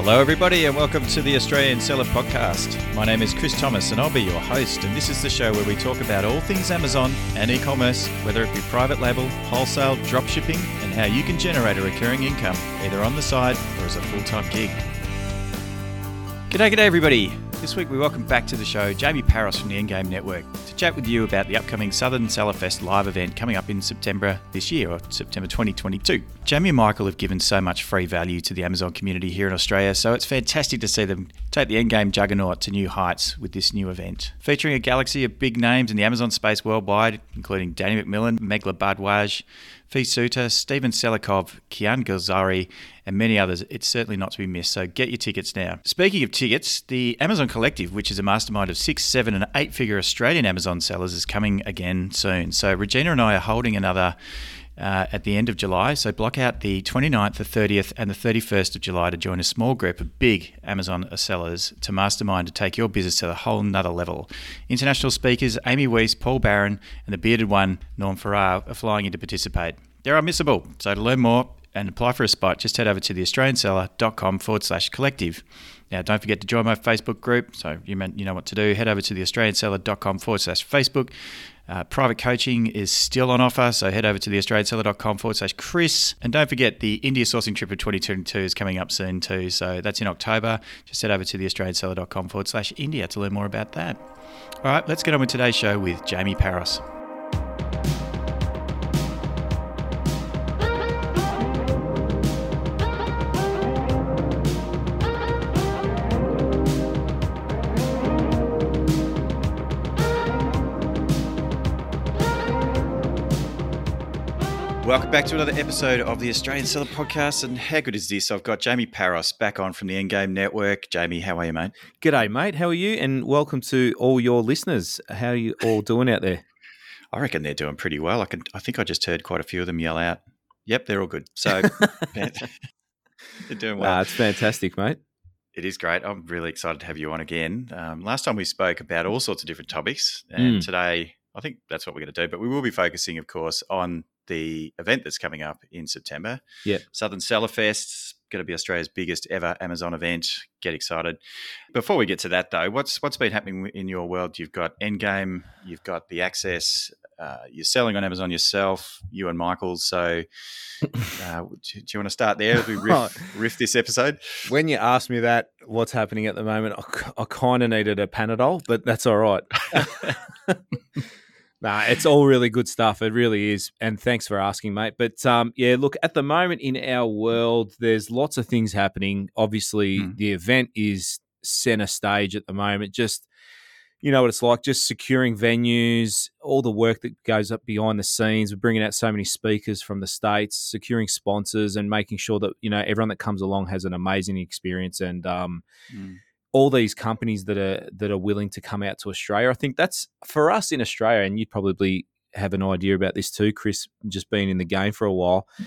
Hello, everybody, and welcome to the Australian Seller Podcast. My name is Chris Thomas, and I'll be your host. And this is the show where we talk about all things Amazon and e commerce, whether it be private label, wholesale, drop shipping, and how you can generate a recurring income either on the side or as a full time gig. G'day, g'day, everybody. This week we welcome back to the show Jamie Paros from the Endgame Network to chat with you about the upcoming Southern Seller Fest live event coming up in September this year, or September 2022. Jamie and Michael have given so much free value to the Amazon community here in Australia, so it's fantastic to see them take the Endgame juggernaut to new heights with this new event. Featuring a galaxy of big names in the Amazon space worldwide, including Danny McMillan, Megla Bhardwaj, Phi Sutta, Steven Selikov, Kian Golzari, and many others. It's certainly not to be missed, so get your tickets now. Speaking of tickets, the Amazon Collective, which is a mastermind of six, seven, and eight figure Australian Amazon sellers, is coming again soon. So Regina and I are holding another. Uh, at the end of July. So block out the 29th, the 30th, and the 31st of July to join a small group of big Amazon sellers to mastermind to take your business to a whole nother level. International speakers Amy Weiss, Paul Barron, and the bearded one, Norm Farrar, are flying in to participate. They're unmissable. So to learn more, and apply for a spot, just head over to theaustralianseller.com forward slash collective. Now, don't forget to join my Facebook group. So you, meant, you know what to do. Head over to theaustralianseller.com forward slash Facebook. Uh, private coaching is still on offer, so head over to theaustralianseller.com forward slash Chris. And don't forget the India sourcing trip of 2022 is coming up soon too. So that's in October. Just head over to theaustralianseller.com forward slash India to learn more about that. All right, let's get on with today's show with Jamie Paros. Welcome back to another episode of the Australian Seller Podcast. And how good is this? I've got Jamie Paros back on from the Endgame Network. Jamie, how are you, mate? G'day, mate. How are you? And welcome to all your listeners. How are you all doing out there? I reckon they're doing pretty well. I can. I think I just heard quite a few of them yell out, "Yep, they're all good." So they're doing well. It's fantastic, mate. It is great. I'm really excited to have you on again. Um, last time we spoke about all sorts of different topics, and mm. today I think that's what we're going to do. But we will be focusing, of course, on the event that's coming up in September. Yeah. Southern Seller Fest, going to be Australia's biggest ever Amazon event. Get excited. Before we get to that though, what's what's been happening in your world? You've got Endgame, you've got the access, uh, you're selling on Amazon yourself, you and Michael. So, uh, do, do, you want to start there as we riff, riff, this episode? When you ask me that, what's happening at the moment, I, I kind of needed a Panadol, but that's all right. Nah, it's all really good stuff. It really is. And thanks for asking, mate. But um, yeah, look, at the moment in our world, there's lots of things happening. Obviously, mm. the event is center stage at the moment. Just, you know what it's like, just securing venues, all the work that goes up behind the scenes. We're bringing out so many speakers from the States, securing sponsors, and making sure that, you know, everyone that comes along has an amazing experience. And, um, mm all these companies that are that are willing to come out to Australia. I think that's for us in Australia, and you'd probably have an idea about this too, Chris, just being in the game for a while. Mm.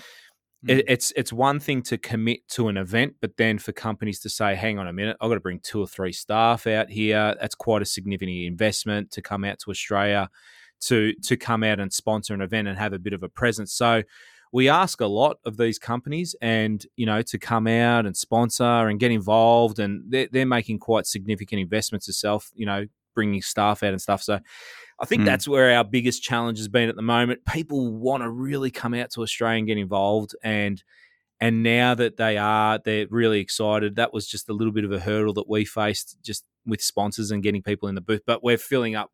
It, it's it's one thing to commit to an event, but then for companies to say, "Hang on a minute, I've got to bring two or three staff out here." That's quite a significant investment to come out to Australia to to come out and sponsor an event and have a bit of a presence. So we ask a lot of these companies and you know to come out and sponsor and get involved and they're, they're making quite significant investments itself you know bringing staff out and stuff. So i think mm. that's where our biggest challenge has been at the moment. People want to really come out to australia and get involved and and now that they are they're really excited. That was just a little bit of a hurdle that we faced just with sponsors and getting people in the booth but we're filling up.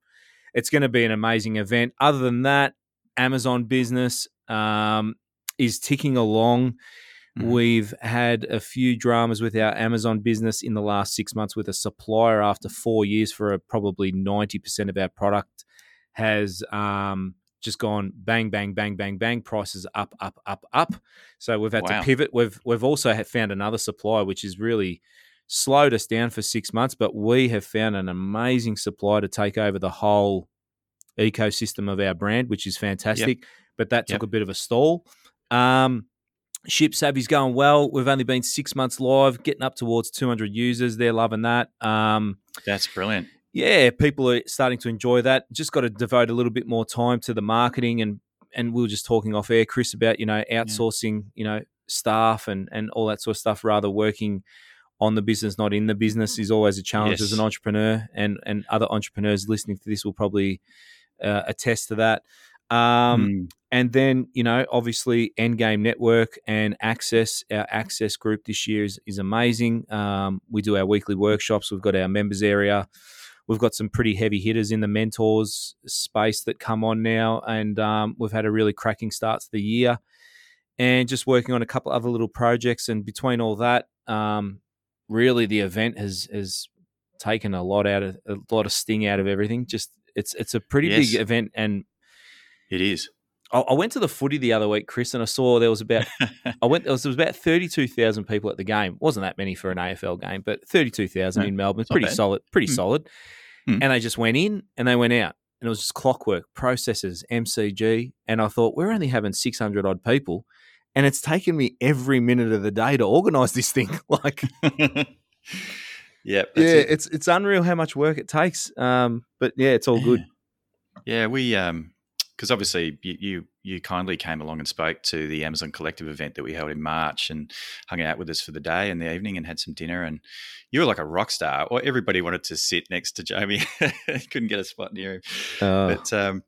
It's going to be an amazing event. Other than that amazon business um, is ticking along. Mm-hmm. We've had a few dramas with our Amazon business in the last six months with a supplier after four years for a, probably 90% of our product has um, just gone bang, bang, bang, bang, bang, prices up, up, up, up. So we've had wow. to pivot. We've, we've also found another supplier, which has really slowed us down for six months, but we have found an amazing supplier to take over the whole ecosystem of our brand, which is fantastic. Yep. But that took yep. a bit of a stall. Um, Ship Savvy's going well. We've only been six months live, getting up towards 200 users. They're loving that. Um, That's brilliant. Yeah, people are starting to enjoy that. Just got to devote a little bit more time to the marketing and and we were just talking off air, Chris, about you know outsourcing, yeah. you know, staff and and all that sort of stuff, rather working on the business, not in the business, is always a challenge yes. as an entrepreneur, and and other entrepreneurs listening to this will probably uh, attest to that. Um, mm. And then, you know, obviously, Endgame Network and Access, our Access group this year is, is amazing. Um, we do our weekly workshops. We've got our members area. We've got some pretty heavy hitters in the mentors space that come on now. And um, we've had a really cracking start to the year. And just working on a couple other little projects. And between all that, um, really the event has, has taken a lot out of a lot of sting out of everything. Just it's it's a pretty yes. big event, and it is. I, went to the footy the other week, Chris, and I saw there was about I went there was, there was about thirty two thousand people at the game. wasn't that many for an AFL game, but thirty two thousand no, in Melbourne, pretty solid, pretty mm. solid. Mm. And they just went in and they went out, and it was just clockwork, processes, MCG, and I thought we're only having six hundred odd people, and it's taken me every minute of the day to organise this thing. like, yeah, yeah, it. it's it's unreal how much work it takes. Um, but yeah, it's all good. Yeah, we um because obviously you, you, you kindly came along and spoke to the Amazon Collective event that we held in March and hung out with us for the day and the evening and had some dinner and you were like a rock star. Or everybody wanted to sit next to Jamie, couldn't get a spot near him. Oh. But um,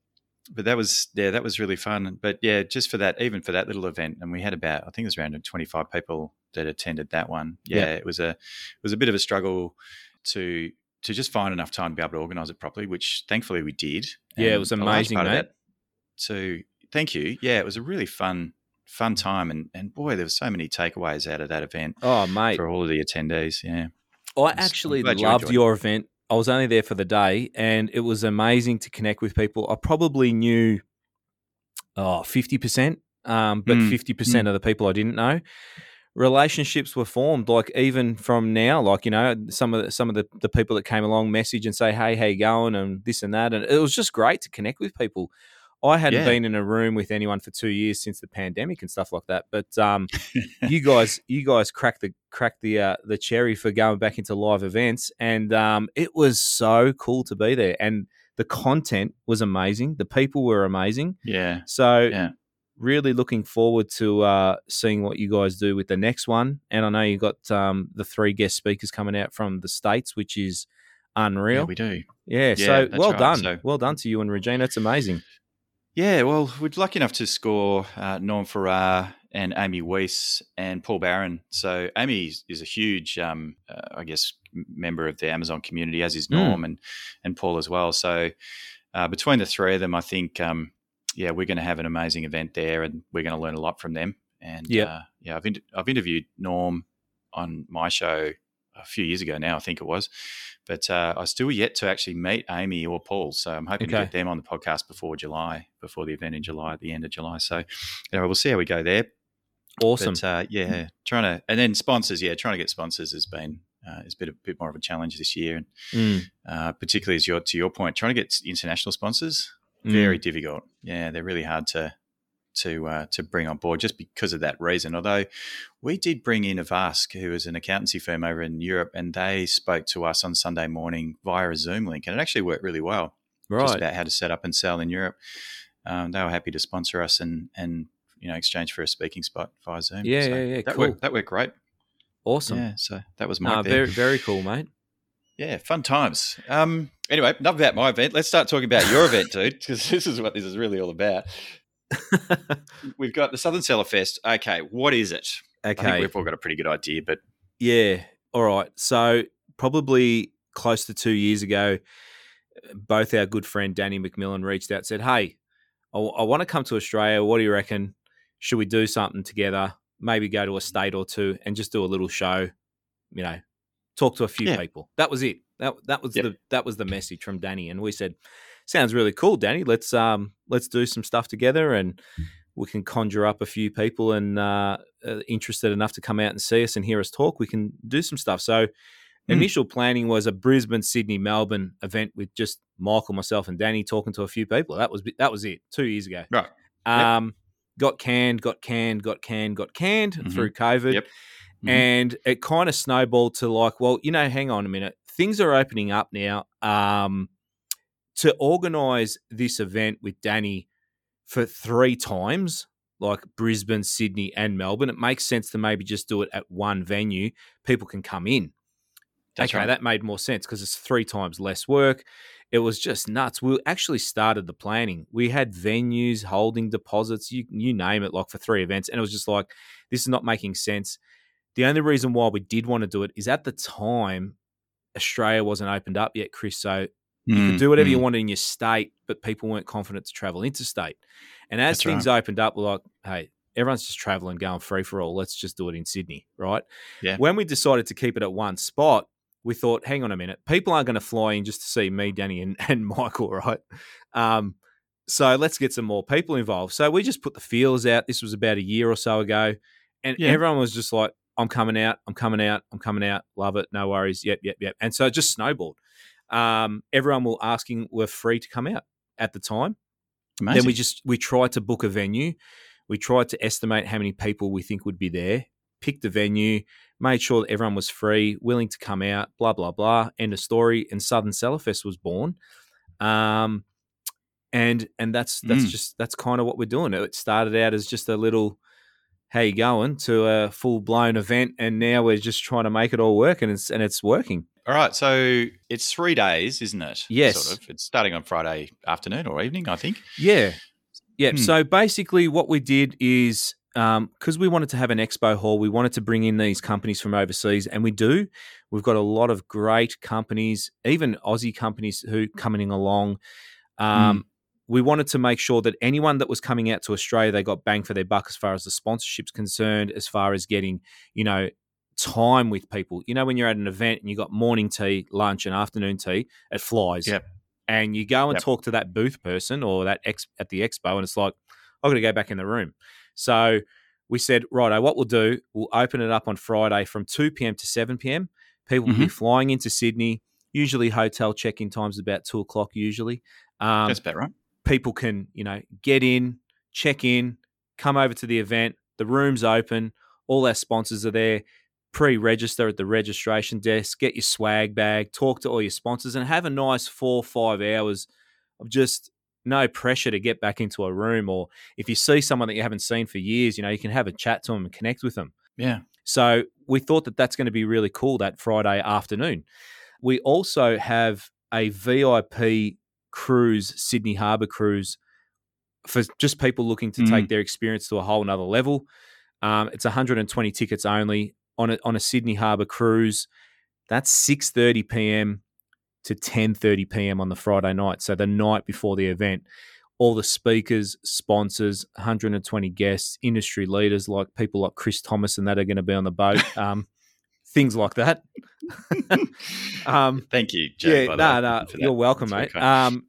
but that was yeah that was really fun. But yeah, just for that even for that little event, and we had about I think it was around twenty five people that attended that one. Yeah, yeah, it was a it was a bit of a struggle to to just find enough time to be able to organise it properly, which thankfully we did. Yeah, it was amazing, mate. That, to thank you. Yeah, it was a really fun fun time, and and boy, there were so many takeaways out of that event. Oh, mate, for all of the attendees. Yeah, I actually loved you your event. I was only there for the day, and it was amazing to connect with people. I probably knew oh, 50%, um, but mm. 50% mm. of the people I didn't know. Relationships were formed, like even from now, like you know, some of the, some of the, the people that came along message and say, "Hey, how you going?" and this and that, and it was just great to connect with people. I hadn't yeah. been in a room with anyone for two years since the pandemic and stuff like that. But um, you guys, you guys cracked the cracked the uh, the cherry for going back into live events, and um, it was so cool to be there. And the content was amazing. The people were amazing. Yeah. So yeah. really looking forward to uh, seeing what you guys do with the next one. And I know you got um, the three guest speakers coming out from the states, which is unreal. Yeah, we do. Yeah. yeah so well right. done. So, well done to you and Regina. It's amazing. Yeah, well, we're lucky enough to score uh, Norm Farrar and Amy Weiss and Paul Barron. So Amy is a huge, um, uh, I guess, member of the Amazon community, as is. Norm mm. and and Paul as well. So uh, between the three of them, I think, um, yeah, we're going to have an amazing event there, and we're going to learn a lot from them. And yep. Uh, yeah, I've in- I've interviewed Norm on my show a few years ago now, I think it was. But uh, I still yet to actually meet Amy or Paul, so I'm hoping okay. to get them on the podcast before July, before the event in July, at the end of July. So, know, we'll see how we go there. Awesome. But, uh, yeah, trying to, and then sponsors. Yeah, trying to get sponsors has been uh, has been a bit more of a challenge this year, and mm. uh, particularly as your to your point, trying to get international sponsors very mm. difficult. Yeah, they're really hard to to uh, to bring on board just because of that reason. Although we did bring in Avask, who is an accountancy firm over in Europe, and they spoke to us on Sunday morning via a Zoom link, and it actually worked really well. Right, just about how to set up and sell in Europe. Um, they were happy to sponsor us and and you know exchange for a speaking spot via Zoom. Yeah, so yeah, yeah. That cool. worked. That worked great. Awesome. Yeah. So that was my very very cool, mate. Yeah, fun times. Um, anyway, enough about my event. Let's start talking about your event, dude, because this is what this is really all about. we've got the Southern Seller Fest. Okay, what is it? Okay, we've all got a pretty good idea, but yeah, all right. So probably close to two years ago, both our good friend Danny McMillan reached out, said, "Hey, I, I want to come to Australia. What do you reckon? Should we do something together? Maybe go to a state or two and just do a little show. You know, talk to a few yeah. people. That was it. That that was yep. the that was the message from Danny, and we said." sounds really cool, Danny. Let's um let's do some stuff together and we can conjure up a few people and uh, uh, interested enough to come out and see us and hear us talk. We can do some stuff. So mm. initial planning was a Brisbane, Sydney, Melbourne event with just Michael, myself, and Danny talking to a few people. That was that was it. Two years ago. Right. Um, yep. got canned, got canned, got canned, got canned mm-hmm. through COVID. Yep. Mm-hmm. And it kind of snowballed to like, well, you know, hang on a minute. Things are opening up now. Um, to organize this event with Danny for three times like Brisbane, Sydney, and Melbourne, it makes sense to maybe just do it at one venue. People can come in. That's okay, right. that made more sense because it's three times less work. It was just nuts. We actually started the planning. We had venues, holding deposits, you you name it, like for three events, and it was just like this is not making sense. The only reason why we did want to do it is at the time Australia wasn't opened up yet, Chris. So you Mm, could do whatever you mm. wanted in your state, but people weren't confident to travel interstate. And as That's things opened up, we're like, hey, everyone's just traveling, going free for all. Let's just do it in Sydney, right? Yeah. When we decided to keep it at one spot, we thought, hang on a minute, people aren't going to fly in just to see me, Danny, and, and Michael, right? Um, so let's get some more people involved. So we just put the feelers out. This was about a year or so ago, and Yeah. everyone was just like, I'm coming out, I'm coming out, I'm coming out. Love it, no worries. Yep, yep, yep. And so it just snowballed. Um, everyone were asking were free to come out at the time. Amazing. Then we just we tried to book a venue. We tried to estimate how many people we think would be there. Picked a venue, made sure that everyone was free, willing to come out. Blah blah blah. End of story. And Southern Sellerfest was born. Um, and and that's that's Mm. just that's kind of what we're doing. It started out as just a little how you going to a full blown event, and now we're just trying to make it all work, and it's and it's working. All right, so it's three days, isn't it? Yes. Sort of. It's starting on Friday afternoon or evening, I think. Yeah. Yeah. Hmm. So basically, what we did is because we wanted to have an expo hall, we wanted to bring in these companies from overseas, and we do. We've got a lot of great companies, even Aussie companies who coming along. Um, We wanted to make sure that anyone that was coming out to Australia, they got bang for their buck as far as the sponsorship's concerned, as far as getting, you know, time with people. You know, when you're at an event and you got morning tea, lunch, and afternoon tea, it flies. Yep. And you go and Yep. talk to that booth person or that ex at the expo, and it's like, I've got to go back in the room. So we said, righto, what we'll do, we'll open it up on Friday from 2 p.m. to 7 p.m. People will be flying into Sydney. Usually, hotel check in times about two o'clock. Usually, um, That's about right. People can you know get in, check in, come over to the event. The room's open. All our sponsors are there. Pre-register at the registration desk. Get your swag bag. Talk to all your sponsors, and have a nice four or five hours of just no pressure to get back into a room. Or if you see someone that you haven't seen for years, you know you can have a chat to them and connect with them. Yeah. So we thought that that's going to be really cool that Friday afternoon. We also have a VIP cruise, Sydney Harbour cruise, for just people looking to Mm. take their experience to a whole nother level. Um, it's 120 tickets only on a, on a Sydney Harbour cruise. That's 6:30 p.m. to 10:30 p.m. on the Friday night, so the night before the event. All the speakers, sponsors, 120 guests, industry leaders like people like Chris Thomas and that are going to be on the boat. Um, things like that. um, Thank you, Jay. yeah, no, the way, no, for that. you're welcome, That's mate. okay. Um,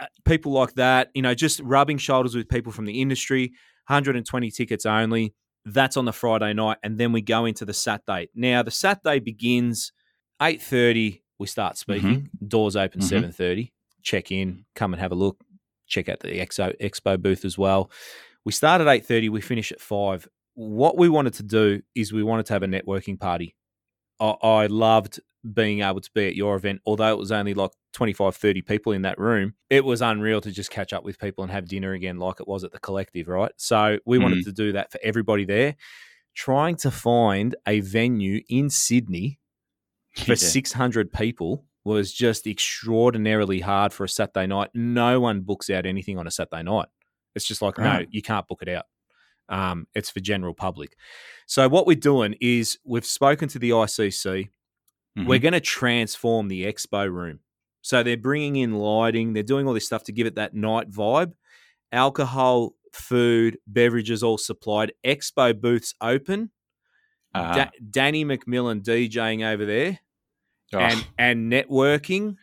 uh, people like that, you know, just rubbing shoulders with people from the industry. 120 tickets only. That's on the Friday night, and then we go into the Saturday. Now, the Saturday begins 8:30. We start speaking. Doors open Mhm. 7:30. Check in. Come and have a look. Check out the expo expo booth as well. We start at 8:30. We finish at five. What we wanted to do is we wanted to have a networking party. I, I loved being able to be at your event, although it was only like 25, 30 people in that room. It was unreal to just catch up with people and have dinner again, like it was at the collective, right? So we wanted hmm. to do that for everybody there. Trying to find a venue in Sydney for Yeah. 600 people was just extraordinarily hard for a Saturday night. No one books out anything on a Saturday night. It's just like, no, you can't book it out. Um, it's for general public. So what we're doing is we've spoken to the ICC. Mhm. We're going to transform the expo room. So they're bringing in lighting. They're doing all this stuff to give it that night vibe. Alcohol, food, beverages all supplied. Expo booths open. Uh-huh. Da- Danny McMillan DJing over there Oh, and and networking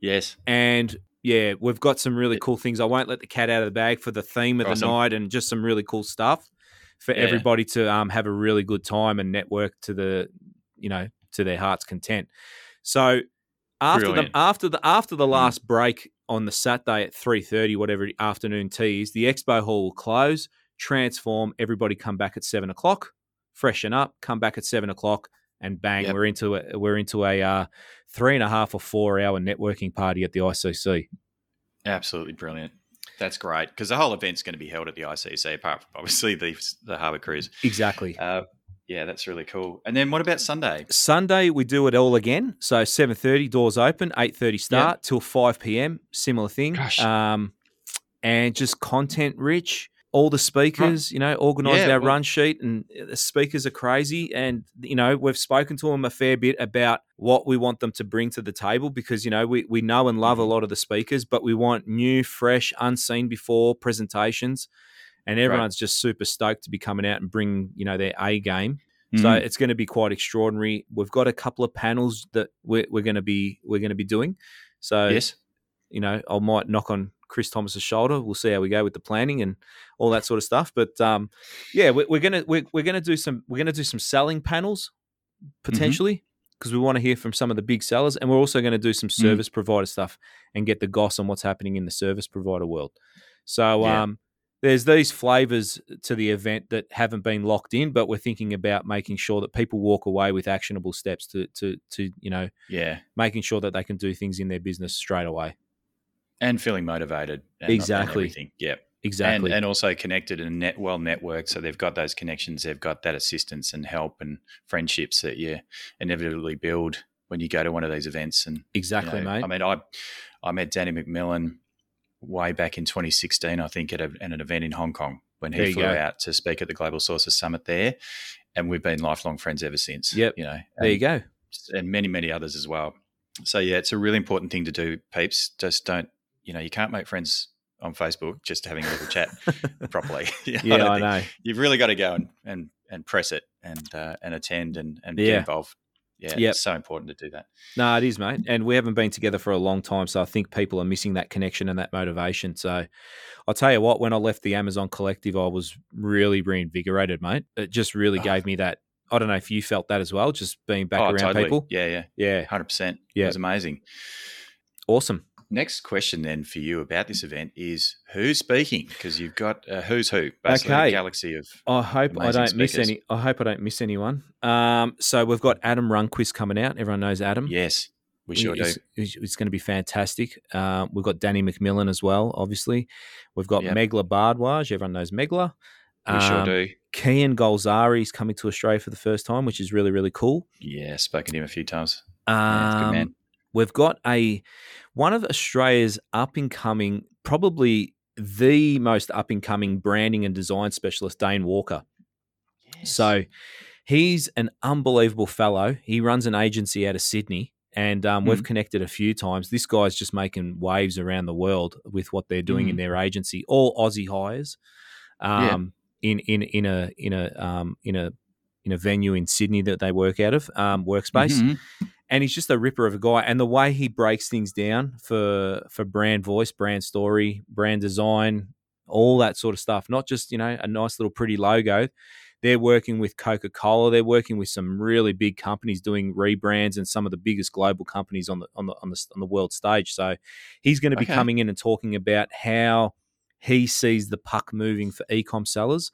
yes. and yeah, we've got some really cool things. I won't let the cat out of the bag for the theme of Awesome. the night and just some really cool stuff for Yeah. everybody to um, have a really good time and network to the you know to their heart's content. So after the after the after the last break on the Saturday at three thirty, whatever afternoon tea is, the expo hall will close. Transform. Everybody come back at seven o'clock. Freshen up. Come back at seven o'clock, and bang, Yep. we're into a, we're into a uh, three and a half or four hour networking party at the ICC. Absolutely brilliant. That's great because the whole event's going to be held at the ICC, apart from obviously the the Harbour Cruise. Exactly. Uh, yeah, that's really cool. And then what about Sunday? Sunday we do it all again. So seven thirty doors open, eight thirty start till five PM. Similar thing. Um, and just content rich. All the speakers, you know, organised Yeah, our well- run sheet, and the speakers are crazy. And you know, we've spoken to them a fair bit about what we want them to bring to the table because you know we we know and love a Mhm. lot of the speakers, but we want new, fresh, unseen before presentations. And everyone's just super stoked to be coming out and bring you know their A game. So Mhm. it's going to be quite extraordinary. We've got a couple of panels that we're, we're going to be we're going to be doing. So yes, you know, I might knock on Chris Thomas's shoulder. We'll see how we go with the planning and all that sort of stuff. But um, yeah, we're, we're gonna we're, we're gonna do some we're gonna do some selling panels potentially because we want to hear from some of the big sellers, and we're also going to do some service provider stuff and get the goss on what's happening in the service provider world. So Yeah. um, there's these flavors to the event that haven't been locked in, but we're thinking about making sure that people walk away with actionable steps to to to you know yeah, making sure that they can do things in their business straight away. And feeling motivated. And, Exactly. And. Yeah. Exactly. And, and also connected and net well networked. So they've got those connections, they've got that assistance and help and friendships that you inevitably build when you go to one of these events. And you exactly, know, mate. I mean, I I met Danny McMillan way back in 2016, I think, at, a, at an event in Hong Kong when he flew go. out to speak at the Global Sources Summit there, and we've been lifelong friends ever since. Yep. you know, there you go. and many many others as well. So yeah, it's a really important thing to do, peeps. Just don't, you know, you can't make friends on Facebook just having a little chat properly. You know, Yeah, I think- know. You've really got to go and and, and press it and uh, and attend and and Yeah. get involved. Yeah, Yep. it's so important to do that. No, it is, mate. And we haven't been together for a long time. So I think people are missing that connection and that motivation. So I'll tell you what, when I left the Amazon Collective, I was really reinvigorated, mate. It just really Oh. gave me that. I don't know if you felt that as well, just being back oh, around totally. people. Yeah, yeah, Yeah. hundred percent. Yeah. it was amazing. Awesome. Next question then for you about this event is who's speaking? Because you've got uh, who's who, basically Okay. a galaxy of I hope I don't miss speakers. any. I hope I don't miss anyone. Um, so we've got Adam Rundquist coming out. Everyone knows Adam. yes, we sure do. It's, it's- it's going to be fantastic. Uh, we've got Danny McMillan as well, obviously. We've got Yep. Megla Bhardwaj. Everyone knows Megla. We sure Um, do. Kian Golzari is coming to Australia for the first time, which is really, really cool. Yeah, spoken to him a few times. Um, Yeah, good man. We've got a one of Australia's up and coming, probably the most up and coming branding and design specialist, Dane Walker. So he's an unbelievable fellow. He runs an agency out of Sydney, and um, we've Mhm. connected a few times. This guy's just making waves around the world with what they're doing in Mhm. their agency. All Aussie hires, Yeah. um, in in in a in a um, in a in a venue in Sydney that they work out of um, workspace Mhm. And he's just a ripper of a guy. And the way he breaks things down for for brand voice, brand story, brand design, all that sort of stuff. Not just you know a nice little pretty logo. They're working with Coca Cola. They're working with some really big companies doing rebrands and some of the biggest global companies on the on the on the on the world stage. So he's going to be Okay. coming in and talking about how he sees the puck moving for ecom sellers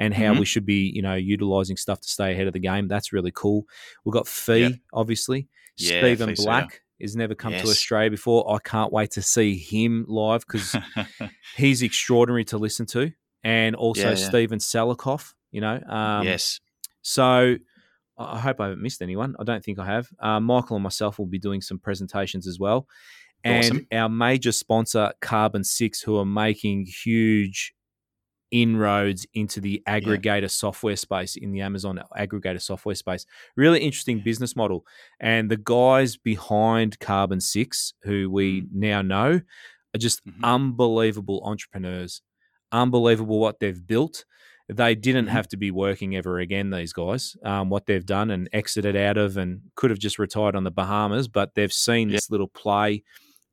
and how Mhm. we should be, you know, utilizing stuff to stay ahead of the game. That's really cool. We've got Fee, Yep. obviously. Yeah, Stephen. Black has never come to Australia before. I can't wait to see him live because he's extraordinary to listen to. And also Yeah, yeah. Stephen Selikoff, you know. Um, yes. So I I hope I haven't missed anyone. I don't think I have. Uh, Michael and myself will be doing some presentations as well. And Awesome. our major sponsor, Carbon Six, who are making huge inroads into the aggregator software space in the Amazon aggregator software space. Really interesting business model. And the guys behind Carbon Six, who we now know, are just Mhm. unbelievable entrepreneurs. Unbelievable what they've built. They didn't Mhm. have to be working ever again, these guys, um, what they've done and exited out of and could have just retired on the Bahamas, but they've seen Yeah. this little play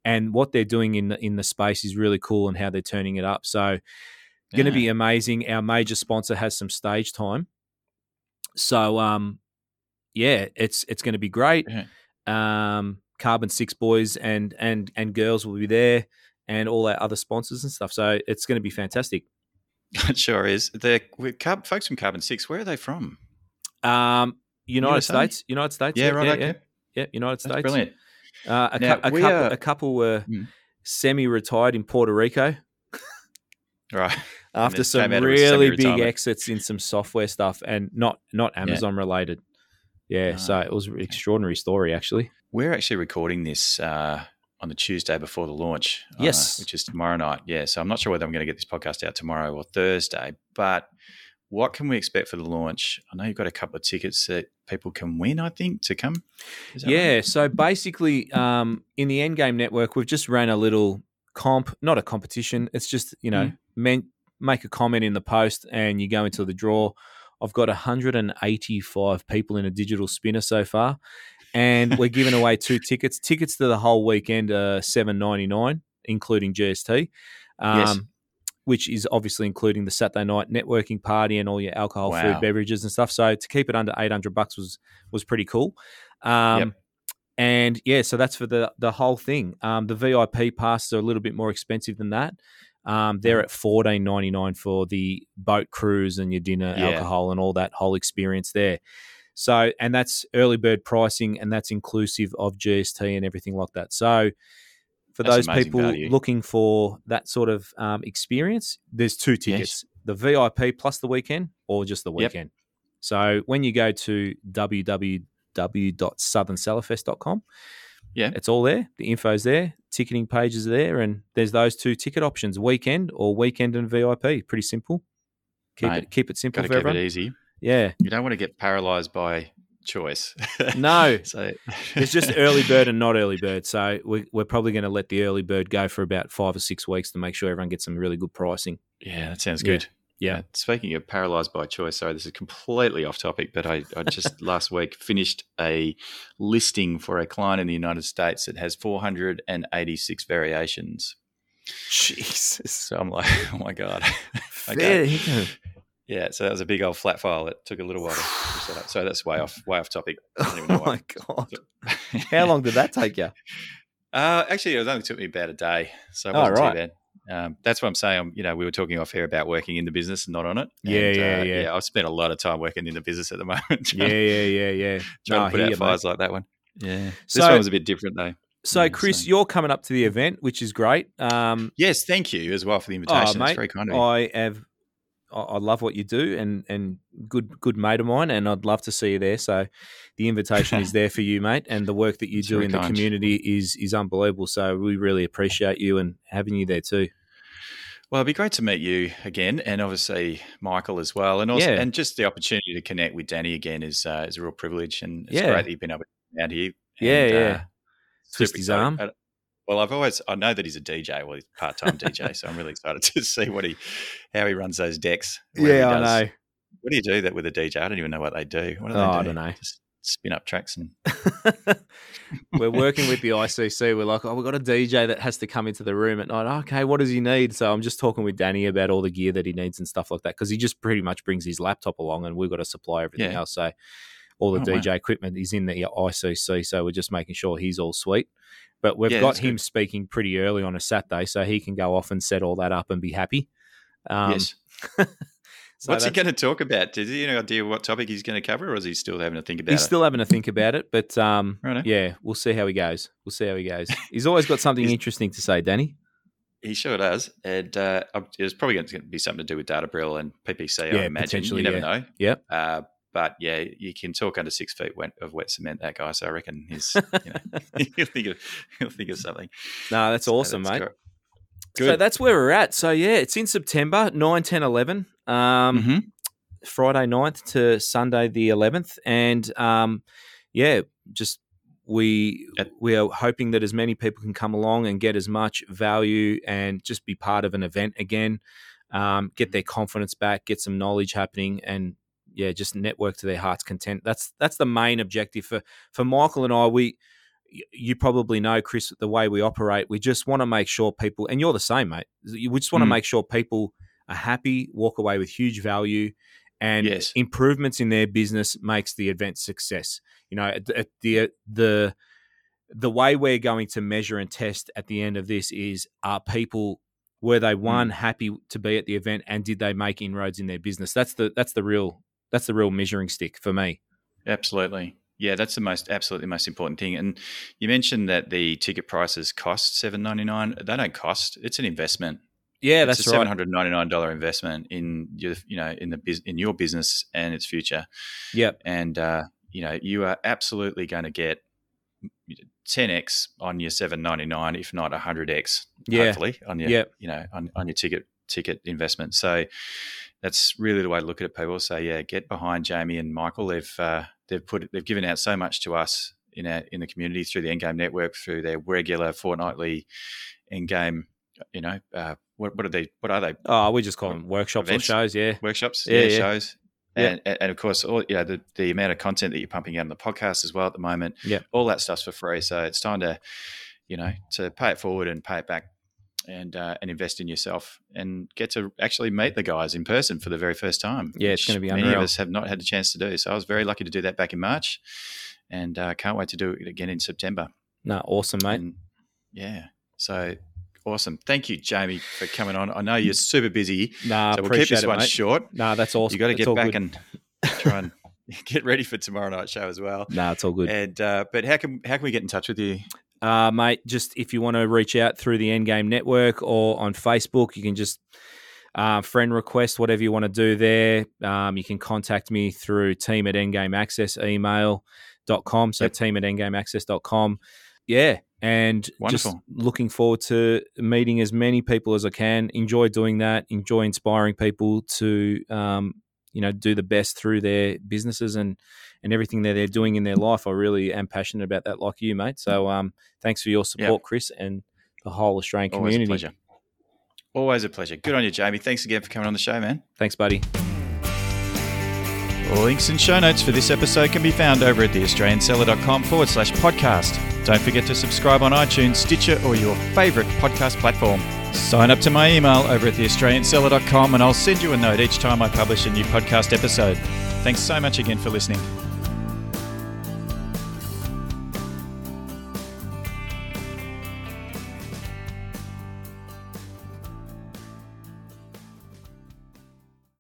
and what they're doing in the, in the space is really cool and how they're turning it up. So, going to Yeah. be amazing. Our major sponsor has some stage time. So, um, yeah, it's it's going to be great. Um, Carbon Six boys and and and girls will be there, and all our other sponsors and stuff. So it's going to be fantastic. It sure is. The folks from Carbon Six, where are they from? Um, United USA? States, United States, Yeah, right. yeah, okay. yeah, yeah, United That's States. brilliant. Uh, a, Now, cou- a, couple, are- a couple were Mm. semi-retired in Puerto Rico. Right. After some really big exits in some software stuff and not not Amazon yeah. related. Yeah, oh, so it was an extraordinary story actually. We're actually recording this uh, on the Tuesday before the launch. Uh, yes. Uh, which is tomorrow night. Yeah. So I'm not sure whether I'm going to get this podcast out tomorrow or Thursday, but what can we expect for the launch? I know you've got a couple of tickets that people can win, I think, to come. Yeah. Right? So basically, um, in the Endgame Network, we've just ran a little comp, not a competition. It's just, you know, mm. meant make a comment in the post and you go into the draw. I've got 185 people in a digital spinner so far, and we're giving away two tickets. Tickets to the whole weekend are 7.99, including GST. Um, yes which is obviously including the Saturday night networking party and all your alcohol, wow. food, beverages, and stuff. So to keep it under eight hundred bucks was was pretty cool. Um, yep. And yeah, so that's for the the whole thing. Um, the VIP passes are a little bit more expensive than that. Um, they're mm-hmm. at fourteen ninety nine for the boat cruise and your dinner, yeah. alcohol, and all that whole experience there. So, and that's early bird pricing, and that's inclusive of GST and everything like that. So, for That's those people value. looking for that sort of um, experience, there's two tickets: yes. the VIP plus the weekend, or just the weekend. Yep. So when you go to www.southernsellerfest.com, yeah, it's all there. The info's there. Ticketing pages are there, and there's those two ticket options: weekend or weekend and VIP. Pretty simple. Keep Mate, it keep it simple for keep everyone. It easy. Yeah, you don't want to get paralysed by choice. no, so it's just early bird and not early bird. So we, we're probably going to let the early bird go for about five or six weeks to make sure everyone gets some really good pricing. Yeah, that sounds good. Yeah. Speaking of paralyzed by choice, sorry, this is completely off topic, but I, I just last week finished a listing for a client in the United States that has 486 variations. Jesus. So I'm like, oh my God. okay. Yeah, so that was a big old flat file that took a little while to set up. So that's way off, way off topic. oh my god! How long did that take you? Uh, actually, it only took me about a day, so it oh, wasn't oh, right. too bad. Um, that's what I'm saying. I'm, you know, we were talking off here about working in the business and not on it. Yeah, and, yeah, uh, yeah. yeah. I've spent a lot of time working in the business at the moment. yeah, yeah, yeah, yeah. Trying no, to put out fires mate. like that one. Yeah. So, this one was a bit different though. So, yeah, Chris, you're coming up to the event, which is great. Um, yes, thank you as well for the invitation. Oh, mate, very kind of you. I have I love what you do and and good good mate of mine and I'd love to see you there. So the invitation is there for you, mate, and the work that you That's do in kind. the community is is unbelievable. So we really appreciate you and having you there too. Well, it'd be great to meet you again, and obviously Michael as well, and also yeah. and just the opportunity to connect with Danny again is uh, is a real privilege, and it's yeah. great that you've been able to come out here. And, yeah, yeah. Uh, Twist his arm. Well, I've always I know that he's a DJ. Well, he's part time DJ, so I'm really excited to see what he how he runs those decks. Yeah, I know. What do you do that with a DJ? I don't even know what they do. What do oh, they do? I don't know. Just spin up tracks and. we're working with the ICC. We're like, oh, we've got a DJ that has to come into the room at night. Okay, what does he need? So I'm just talking with Danny about all the gear that he needs and stuff like that because he just pretty much brings his laptop along, and we've got to supply everything yeah. else. So all the oh, DJ wow. equipment is in the ICC. So we're just making sure he's all sweet. But we've yeah, got him good. speaking pretty early on a Saturday, so he can go off and set all that up and be happy. Um, yes. so What's he going to talk about? Does he have any idea what topic he's going to cover, or is he still having to think about he's it? He's still having to think about it, but um, yeah, we'll see how he goes. We'll see how he goes. He's always got something interesting to say, Danny. He sure does, and uh, it's probably going to be something to do with data Databricks and PPC. Yeah, I imagine. You never yeah. know. Yep. Uh, but yeah, you can talk under six feet of wet cement. That guy, so I reckon he's you know he'll think of he'll think of something. No, that's so awesome, that's mate. Good. So that's where we're at. So yeah, it's in September 9, 10, 11. Um, mm-hmm. Friday 9th to Sunday the 11th. And um, yeah, just we we are hoping that as many people can come along and get as much value and just be part of an event again, um, get their confidence back, get some knowledge happening, and yeah, just network to their heart's content. That's that's the main objective for for Michael and I. We you probably know Chris the way we operate. We just want to make sure people, and you're the same, mate. We just want mm. to make sure people are happy, walk away with huge value, and yes. improvements in their business makes the event success. You know, the the the way we're going to measure and test at the end of this is are people were they mm. one happy to be at the event and did they make inroads in their business that's the that's the real that's the real measuring stick for me. Absolutely. Yeah, that's the most absolutely most important thing. And you mentioned that the ticket prices cost seven ninety nine. They don't cost. It's an investment. Yeah, it's that's a right. seven hundred ninety nine dollar investment in your you know in the in your business and its future. Yep. And uh, you know you are absolutely going to get 10x on your 799 if not 100x Yeah. hopefully on your Yep. you know on, on your ticket ticket investment so that's really the way to look at it people so yeah get behind jamie and michael they've uh, they've put they've given out so much to us in our in the community through the endgame network through their regular fortnightly endgame you know uh, what, what are they what are they Oh, we just call them workshops Events? or shows. Yeah. workshops, Yeah, yeah, yeah. shows, Yeah. and, and and of course, all you know, the, the amount of content that you're pumping out on the podcast as well at the moment, Yeah. all that stuff's for free. So it's time to, you know, to pay it forward and pay it back, and uh, and invest in yourself and get to actually meet the guys in person for the very first time. Yeah, it's gonna be many of us have not had the chance to do. So I was very lucky to do that back in March, and uh, can't wait to do it again in September. No, awesome, mate. And, yeah, so. Awesome. Thank you, Jamie, for coming on. I know you're super busy, Nah, so we'll keep this it, one mate. short Nah, that's awesome. you got to get back good. and try and get ready for tomorrow night's show as well. Nah, it's all good. And uh, but how can how can we get in touch with you? Uh, mate, just if you want to reach out through the Endgame Network or on Facebook, you can just uh, friend request, whatever you want to do there. Um, you can contact me through team at endgameaccess email.com. So Yep. team at endgameaccess.com. Yeah. And just looking forward to meeting as many people as I can. Enjoy doing that. Enjoy inspiring people to, um, you know, do the best through their businesses and and everything that they're doing in their life. I really am passionate about that, like you, mate. So, um, thanks for your support, Chris, and the whole Australian Always community. a pleasure. Always a pleasure. Good on you, Jamie. Thanks again for coming on the show, man. Thanks, buddy. Links and show notes for this episode can be found over at theaustralianseller.com forward slash podcast. Don't forget to subscribe on iTunes, Stitcher, or your favourite podcast platform. Sign up to my email over at theaustralianseller.com and I'll send you a note each time I publish a new podcast episode. Thanks so much again for listening.